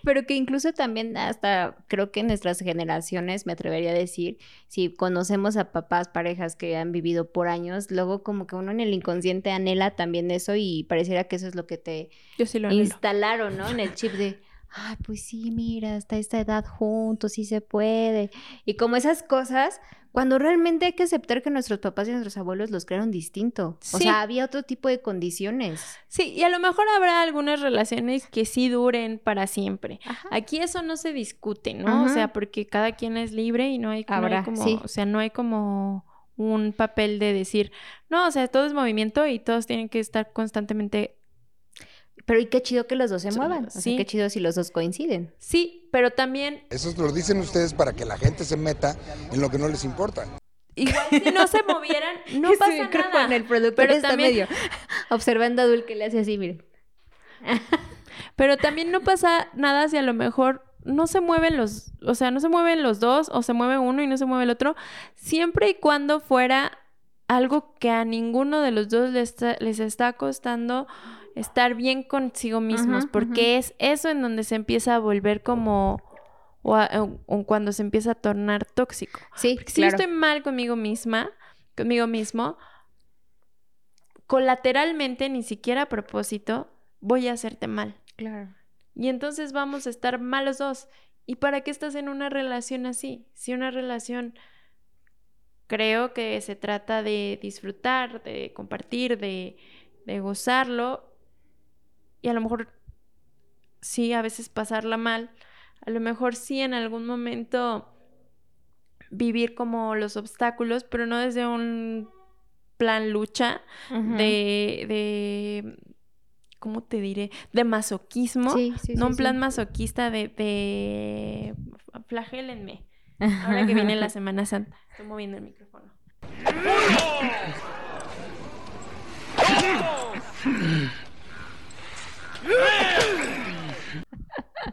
[SPEAKER 2] Pero que incluso también hasta creo que en nuestras generaciones, me atrevería a decir, si conocemos a papás, parejas que han vivido por años, luego como que uno en el inconsciente anhela también eso y pareciera que eso es lo que te
[SPEAKER 1] Yo sí lo anhelo.
[SPEAKER 2] instalaron, ¿no? En el chip de, ay, pues sí, mira, hasta esta edad juntos, sí se puede. Y como esas cosas, cuando realmente hay que aceptar que nuestros papás y nuestros abuelos los crearon distinto. O
[SPEAKER 1] Sí.
[SPEAKER 2] sea, había otro tipo de condiciones.
[SPEAKER 1] Sí, y a lo mejor habrá algunas relaciones que sí duren para siempre.
[SPEAKER 2] Ajá.
[SPEAKER 1] Aquí eso no se discute, ¿no? O sea, porque cada quien es libre y no hay, no hay
[SPEAKER 2] Habrá,
[SPEAKER 1] como,
[SPEAKER 2] sí.
[SPEAKER 1] o sea, no hay como un papel de decir, no, o sea, todo es movimiento y todos tienen que estar constantemente
[SPEAKER 2] Pero y qué chido que los dos se
[SPEAKER 1] Sí,
[SPEAKER 2] muevan. O sea,
[SPEAKER 1] sí.
[SPEAKER 2] qué chido si los dos coinciden.
[SPEAKER 1] Sí, pero también,
[SPEAKER 8] Eso lo dicen ustedes para que la gente se meta en lo que no les importa.
[SPEAKER 1] igual si no se movieran, no pasa
[SPEAKER 2] micrófono,
[SPEAKER 1] nada.
[SPEAKER 2] El productor
[SPEAKER 1] Pero
[SPEAKER 2] está
[SPEAKER 1] también-
[SPEAKER 2] medio observando a Dul que le hace así, miren.
[SPEAKER 1] Pero también no pasa nada si a lo mejor no se mueven los, o sea, no se mueven los dos o se mueve uno y no se mueve el otro, siempre y cuando fuera algo que a ninguno de los dos les está, les está costando estar bien consigo mismos, porque es eso en donde se empieza a volver como o, a- o- o cuando se empieza a tornar tóxico.
[SPEAKER 2] Sí,
[SPEAKER 1] Porque si yo estoy mal conmigo misma, conmigo mismo, colateralmente, ni siquiera a propósito, voy a hacerte mal.
[SPEAKER 2] Claro.
[SPEAKER 1] Y entonces vamos a estar mal los dos. ¿Y para qué estás en una relación así? Si una relación creo que se trata de disfrutar, de compartir, de, de gozarlo, y a lo mejor sí, a veces pasarla mal, a lo mejor sí en algún momento vivir como los obstáculos, pero no desde un plan lucha de, de, ¿cómo te diré? De masoquismo.
[SPEAKER 2] Sí, sí,
[SPEAKER 1] no
[SPEAKER 2] sí,
[SPEAKER 1] un plan
[SPEAKER 2] sí.
[SPEAKER 1] masoquista de, de flagélenme. Ahora que viene la Semana Santa. Estoy moviendo el micrófono.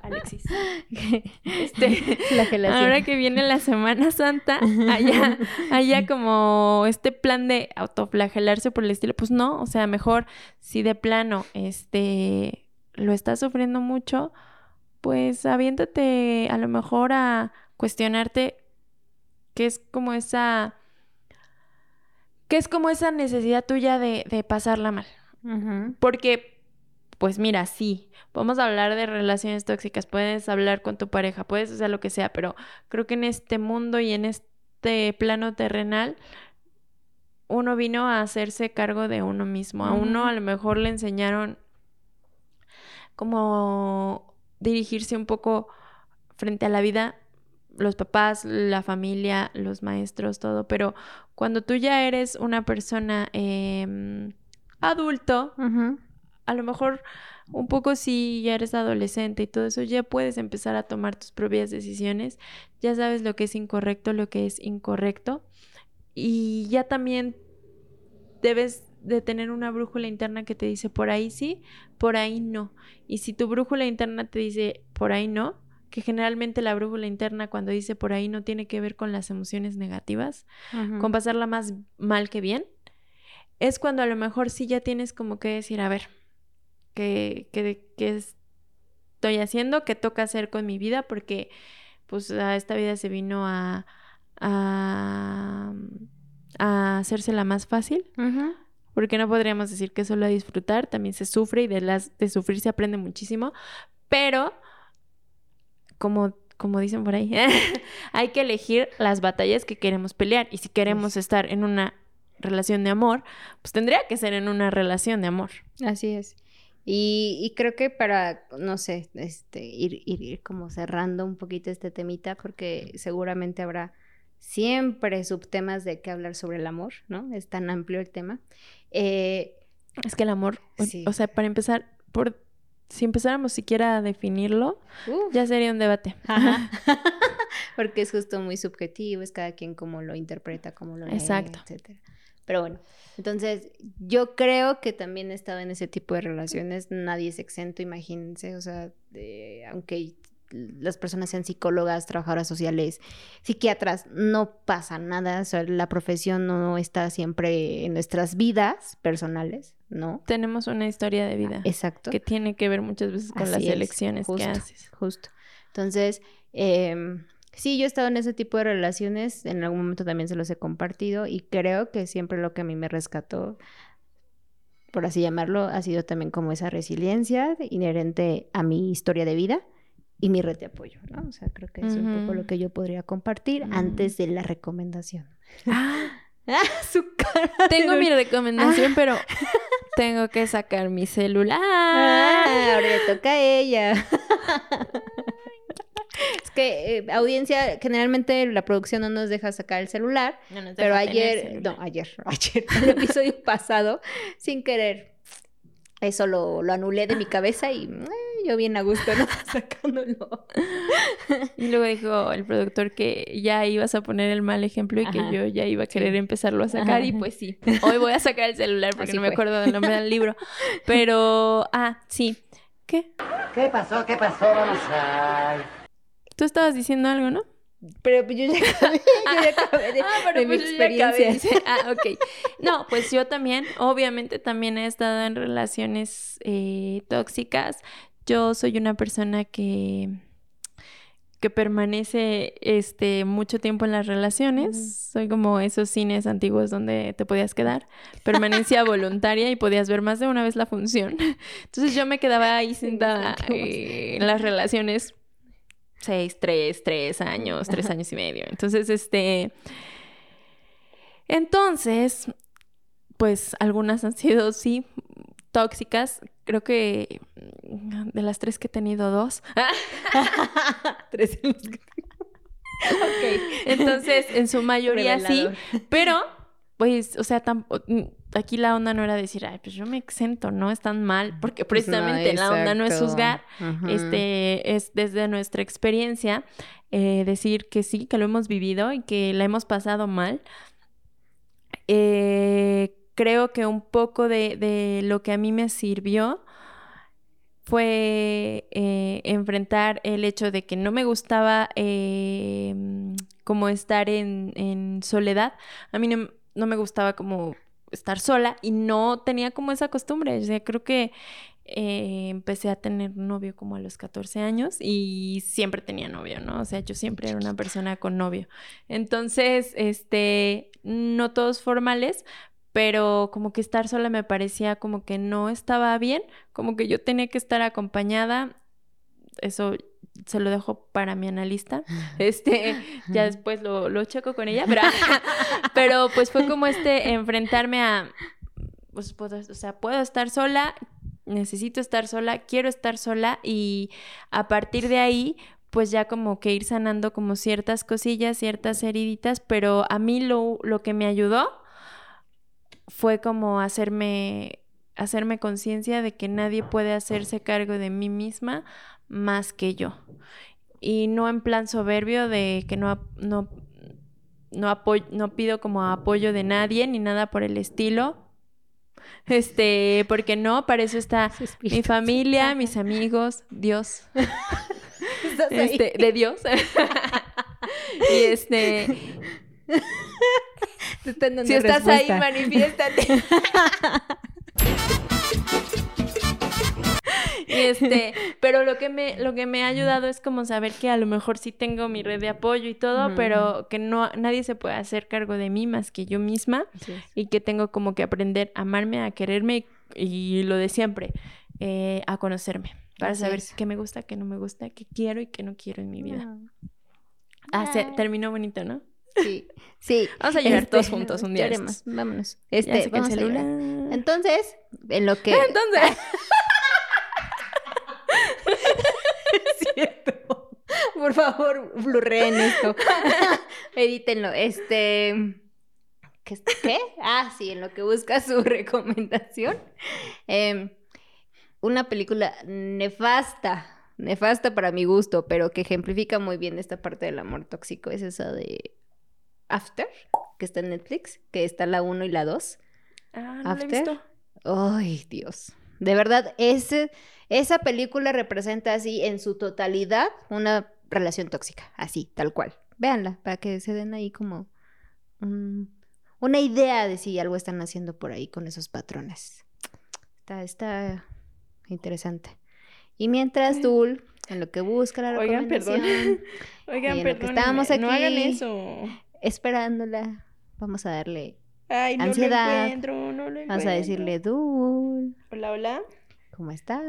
[SPEAKER 1] Alexis. Este,
[SPEAKER 2] Flagelación.
[SPEAKER 1] ahora que viene la Semana Santa, allá, allá como este plan de autoflagelarse por el estilo, pues no, o sea, mejor si de plano, este, lo estás sufriendo mucho, pues aviéntate a lo mejor a cuestionarte qué es como esa, qué es como esa necesidad tuya de, de pasarla mal. Porque, pues mira, sí, vamos a hablar de relaciones tóxicas, puedes hablar con tu pareja, puedes hacer lo que sea, pero creo que en este mundo y en este plano terrenal, uno vino a hacerse cargo de uno mismo. A uno a lo mejor le enseñaron como dirigirse un poco frente a la vida, los papás, la familia, los maestros, todo, pero cuando tú ya eres una persona em, adulto. A lo mejor un poco si ya eres adolescente y todo eso, ya puedes empezar a tomar tus propias decisiones, ya sabes lo que es incorrecto, lo que es incorrecto, y ya también debes de tener una brújula interna que te dice por ahí sí, por ahí no. Y si tu brújula interna te dice por ahí no, que generalmente la brújula interna cuando dice por ahí no tiene que ver con las emociones negativas, con pasarla más mal que bien, es cuando a lo mejor sí ya tienes como que decir, a ver, ¿qué, qué, qué estoy haciendo? ¿Qué toca hacer con mi vida? Porque pues a esta vida se vino a, a, a hacérsela más fácil. Porque no podríamos decir que solo a disfrutar, también se sufre y de las de sufrir se aprende muchísimo, pero como como dicen por ahí, hay que elegir las batallas que queremos pelear y si queremos estar en una relación de amor, pues tendría que ser en una relación de amor.
[SPEAKER 2] Así es. Y, y creo que para, no sé, este, ir, ir, ir como cerrando un poquito este temita, porque seguramente habrá siempre subtemas de qué hablar sobre el amor, ¿no? Es tan amplio el tema. Eh,
[SPEAKER 1] Es que el amor, o-
[SPEAKER 2] Sí.
[SPEAKER 1] o sea, para empezar, por si empezáramos siquiera a definirlo, ya sería un debate.
[SPEAKER 2] Ajá. Porque es justo muy subjetivo, es cada quien como lo interpreta, como lo lee,
[SPEAKER 1] Exacto.
[SPEAKER 2] etcétera. Pero bueno, entonces yo creo que también he estado en ese tipo de relaciones, nadie es exento, imagínense, o sea, de- aunque las personas sean psicólogas, trabajadoras sociales, psiquiatras, no pasa nada, o sea, la profesión no está siempre en nuestras vidas personales, ¿no?
[SPEAKER 1] Tenemos una historia de vida
[SPEAKER 2] Exacto.
[SPEAKER 1] que tiene que ver muchas veces con las
[SPEAKER 2] es,
[SPEAKER 1] elecciones
[SPEAKER 2] justo,
[SPEAKER 1] que haces.
[SPEAKER 2] Justo. Entonces, em, sí, yo he estado en ese tipo de relaciones, en algún momento también se los he compartido y creo que siempre lo que a mí me rescató, por así llamarlo, ha sido también como esa resiliencia inherente a mi historia de vida y mi red de apoyo, ¿no? O sea, creo que es un poco lo que yo podría compartir
[SPEAKER 1] Mm.
[SPEAKER 2] antes de la recomendación.
[SPEAKER 1] Ah,
[SPEAKER 2] ¡Ah, su cara!
[SPEAKER 1] tengo mi recomendación, pero tengo que sacar mi celular.
[SPEAKER 2] Ah, ahora le toca a ella. que, eh, audiencia, generalmente la producción no nos deja sacar el celular,
[SPEAKER 1] No nos
[SPEAKER 2] pero
[SPEAKER 1] deja tener
[SPEAKER 2] ayer,
[SPEAKER 1] celular.
[SPEAKER 2] no, ayer, ayer, el episodio pasado, sin querer, eso lo, lo anulé de mi cabeza y eh, yo bien a gusto, ¿no? Sacándolo.
[SPEAKER 1] Y luego dijo el productor que ya ibas a poner el mal ejemplo y
[SPEAKER 2] Ajá.
[SPEAKER 1] que yo ya iba a querer empezarlo a sacar y
[SPEAKER 2] Ajá.
[SPEAKER 1] pues sí, hoy voy a sacar el celular porque
[SPEAKER 2] Así
[SPEAKER 1] no me
[SPEAKER 2] fue.
[SPEAKER 1] acuerdo del nombre del libro. Pero, ah, sí. ¿Qué?
[SPEAKER 6] ¿Qué pasó? ¿Qué pasó? Vamos a...
[SPEAKER 1] Tú estabas diciendo algo, ¿no?
[SPEAKER 2] Pero pues, yo ya acabé, yo ya acabé de,
[SPEAKER 1] Ah, pero
[SPEAKER 2] de mi
[SPEAKER 1] pues yo ya acabé,
[SPEAKER 2] experiencia.
[SPEAKER 1] Ah, ok. No, pues yo también, obviamente también he estado en relaciones eh, tóxicas. Yo soy una persona que que permanece este mucho tiempo en las relaciones. Soy como esos cines antiguos donde te podías quedar. Permanencia voluntaria y podías ver más de una vez la función. Entonces yo me quedaba ahí sentada eh, en las relaciones seis, tres, tres años, tres años y medio. Entonces, este. Entonces, pues algunas han sido, sí, tóxicas. Creo que mm, de las tres que he tenido, dos.
[SPEAKER 2] Tres en los que- Ok.
[SPEAKER 1] Entonces, en su mayoría sí. Pero, pues, o sea, tampo- mm, aquí la onda no era decir, ay, pues yo me exento, no es tan mal, porque
[SPEAKER 2] Pues no,
[SPEAKER 1] precisamente la onda no es juzgar,
[SPEAKER 2] Ajá.
[SPEAKER 1] este, es desde nuestra experiencia eh, decir que sí, que lo hemos vivido y que la hemos pasado mal. Eh, creo que un poco de, de lo que a mí me sirvió fue eh, enfrentar el hecho de que no me gustaba como estar en, en soledad. A mí no, no me gustaba como estar sola y no tenía como esa costumbre. O sea, creo que eh, empecé a tener novio como a los 14 años y siempre tenía novio, ¿no? O sea, yo siempre era una persona con novio. Entonces, este, no todos formales, pero como que estar sola me parecía como que no estaba bien, como que yo tenía que estar acompañada. Eso se lo dejo para mi analista. Este, ya después lo, lo checo con ella, pero, pero pues fue como este enfrentarme a, pues, puedo, o sea, puedo estar sola, necesito estar sola, quiero estar sola y a partir de ahí pues ya como que ir sanando como ciertas cosillas, ciertas heriditas, pero a mí lo, lo que me ayudó fue como hacerme hacerme conciencia de que nadie puede hacerse cargo de mí misma más que yo. Y no en plan soberbio de que no, no, no, apoy- no pido como apoyo de nadie ni nada por el estilo. Este, porque no, para eso está mi familia, mis amigos, Dios, este, de Dios. y este, si estás ahí, manifiéstate. Este, pero lo que me, lo que me ha ayudado es como saber que a lo mejor sí tengo mi red de apoyo y todo, pero que no, nadie se puede hacer cargo de mí más que yo misma y que tengo como que aprender a amarme, a quererme y, lo de siempre, eh, a conocerme para
[SPEAKER 2] Así
[SPEAKER 1] saber
[SPEAKER 2] es.
[SPEAKER 1] qué me gusta, qué no me gusta, qué quiero y qué no quiero en mi vida.
[SPEAKER 2] No.
[SPEAKER 1] Ah, se- terminó bonito, ¿no?
[SPEAKER 2] Sí, sí.
[SPEAKER 1] Vamos a llorar
[SPEAKER 2] Este,
[SPEAKER 1] todos juntos un día.
[SPEAKER 2] lloremos. Vámonos. Este,
[SPEAKER 1] el
[SPEAKER 2] a
[SPEAKER 1] celular.
[SPEAKER 2] Entonces, en lo que...
[SPEAKER 1] Entonces,
[SPEAKER 2] cierto. Por favor, blurreen esto. Edítenlo. Este. ¿Qué? es- qué? Ah, sí, en lo que busca su recomendación. Em, una película nefasta. Nefasta para mi gusto, pero que ejemplifica muy bien esta parte del amor tóxico. Es esa de After, que está en Netflix, que está la 1 y la 2.
[SPEAKER 1] ah, no he
[SPEAKER 2] After.
[SPEAKER 1] visto.
[SPEAKER 2] Ay, Dios. De verdad, ese, esa película representa así en su totalidad una relación tóxica, así, tal cual. Véanla, para que se den ahí como un- una idea de si algo están haciendo por ahí con esos patrones. Está, está interesante. Y mientras Dul, en lo que busca la
[SPEAKER 1] Oigan, perdón.
[SPEAKER 2] recomendación,
[SPEAKER 1] Oigan,
[SPEAKER 2] en lo que
[SPEAKER 1] perdón.
[SPEAKER 2] estábamos
[SPEAKER 1] No hagan
[SPEAKER 2] aquí.
[SPEAKER 1] eso.
[SPEAKER 2] esperándola, vamos a darle,
[SPEAKER 1] Ay, no
[SPEAKER 2] Ansiedad.
[SPEAKER 1] lo encuentro, no lo encuentro.
[SPEAKER 2] vamos a decirle, Dul,
[SPEAKER 1] Hola, hola.
[SPEAKER 2] ¿Cómo estás?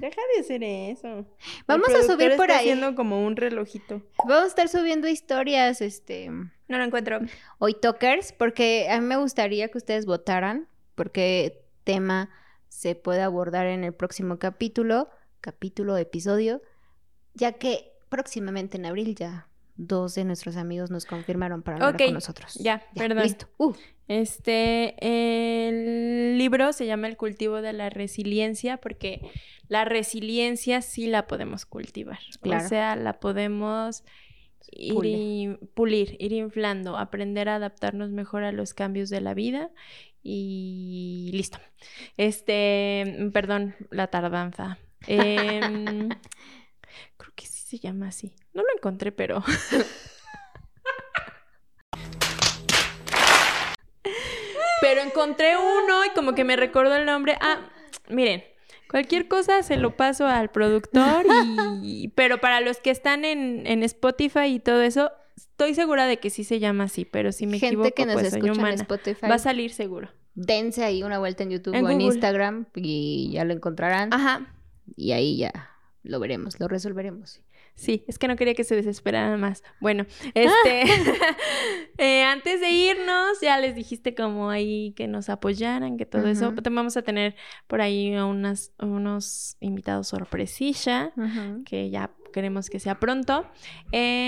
[SPEAKER 1] Deja de hacer eso.
[SPEAKER 2] Vamos a subir por
[SPEAKER 1] está
[SPEAKER 2] ahí.
[SPEAKER 1] haciendo como un relojito.
[SPEAKER 2] Vamos a estar subiendo historias, este,
[SPEAKER 1] No lo encuentro.
[SPEAKER 2] hoy talkers, porque a mí me gustaría que ustedes votaran, porque tema se puede abordar en el próximo capítulo, capítulo, episodio, ya que próximamente en abril ya dos de nuestros amigos nos confirmaron para hablar con nosotros.
[SPEAKER 1] ya, perdón.
[SPEAKER 2] Listo. Uh,
[SPEAKER 1] Este, el libro se llama El cultivo de la resiliencia porque la resiliencia sí la podemos cultivar.
[SPEAKER 2] Claro.
[SPEAKER 1] O sea, la podemos ir
[SPEAKER 2] pulir,
[SPEAKER 1] ir inflando, aprender a adaptarnos mejor a los cambios de la vida y listo. Este, perdón, la tardanza. Em, creo que sí se llama así. No lo encontré, pero... Pero encontré uno y como que me recordó el nombre. Ah, miren, cualquier cosa se lo paso al productor y... Pero para los que están en, en Spotify y todo eso, estoy segura de que sí se llama así, pero si me
[SPEAKER 2] gente
[SPEAKER 1] equivoco,
[SPEAKER 2] que nos
[SPEAKER 1] pues soy
[SPEAKER 2] escucha en. Spotify,
[SPEAKER 1] Va a salir seguro.
[SPEAKER 2] dense ahí una vuelta en YouTube
[SPEAKER 1] En
[SPEAKER 2] o en
[SPEAKER 1] Google.
[SPEAKER 2] Instagram y ya lo encontrarán.
[SPEAKER 1] Ajá.
[SPEAKER 2] Y ahí ya lo veremos, lo resolveremos.
[SPEAKER 1] Sí, es que no quería que se desesperaran más. Bueno, este, eh, antes de irnos, ya les dijiste como ahí que nos apoyaran, que todo eso. Te- Vamos a tener por ahí a unas, unos invitados sorpresilla, que ya queremos que sea pronto.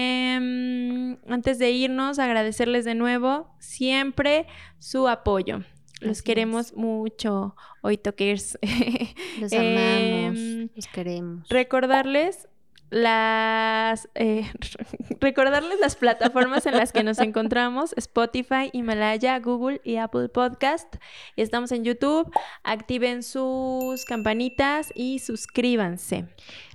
[SPEAKER 1] Em, antes de irnos, agradecerles de nuevo siempre su apoyo. Los
[SPEAKER 2] Así
[SPEAKER 1] queremos mucho, hoy toquers.
[SPEAKER 2] Los amamos,
[SPEAKER 1] Em,
[SPEAKER 2] los queremos.
[SPEAKER 1] recordarles las eh, recordarles las plataformas en las que nos encontramos Spotify, Himalaya, Google y Apple Podcast y estamos en YouTube activen sus campanitas y suscríbanse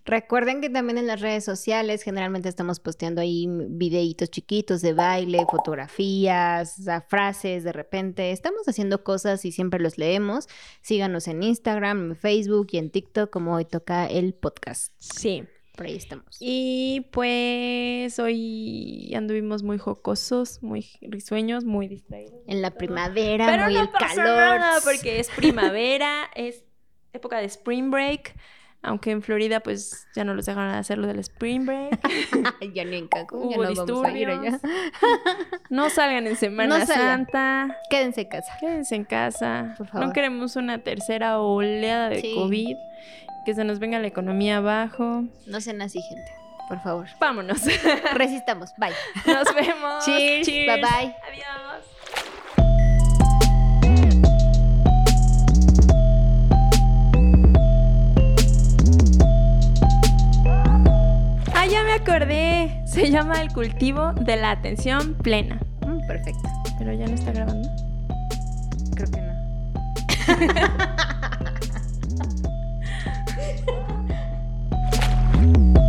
[SPEAKER 2] Recuerden que también en las redes sociales generalmente estamos posteando ahí videitos chiquitos de baile, fotografías, frases de repente. Estamos haciendo cosas y siempre los leemos. Síganos en Instagram, en Facebook y en TikTok como hoy toca el podcast.
[SPEAKER 1] sí
[SPEAKER 2] Por ahí estamos.
[SPEAKER 1] y pues hoy anduvimos muy jocosos muy risueños muy distraídos
[SPEAKER 2] En la primavera,
[SPEAKER 1] pero
[SPEAKER 2] muy
[SPEAKER 1] no
[SPEAKER 2] el
[SPEAKER 1] pasa
[SPEAKER 2] calor.
[SPEAKER 1] nada porque es primavera es época de spring break aunque en Florida pues ya no los dejaron hacer lo del spring break
[SPEAKER 2] ya ni en Cancún, ya no vamos a ir allá.
[SPEAKER 1] No salgan en Semana
[SPEAKER 2] No.
[SPEAKER 1] Santa.
[SPEAKER 2] Quédense en casa.
[SPEAKER 1] Quédense en casa.
[SPEAKER 2] Por favor.
[SPEAKER 1] No queremos una tercera oleada de
[SPEAKER 2] Sí.
[SPEAKER 1] COVID. Que se nos venga la economía abajo.
[SPEAKER 2] No sean así, gente. Por favor.
[SPEAKER 1] Vámonos.
[SPEAKER 2] Resistamos. Bye.
[SPEAKER 1] Nos vemos.
[SPEAKER 2] Cheers. Bye bye.
[SPEAKER 1] Adiós. Ah, ya me acordé. Se llama el cultivo de la atención plena.
[SPEAKER 2] Mm, perfecto.
[SPEAKER 1] Pero ya no está grabando.
[SPEAKER 2] Creo que no. Música hum.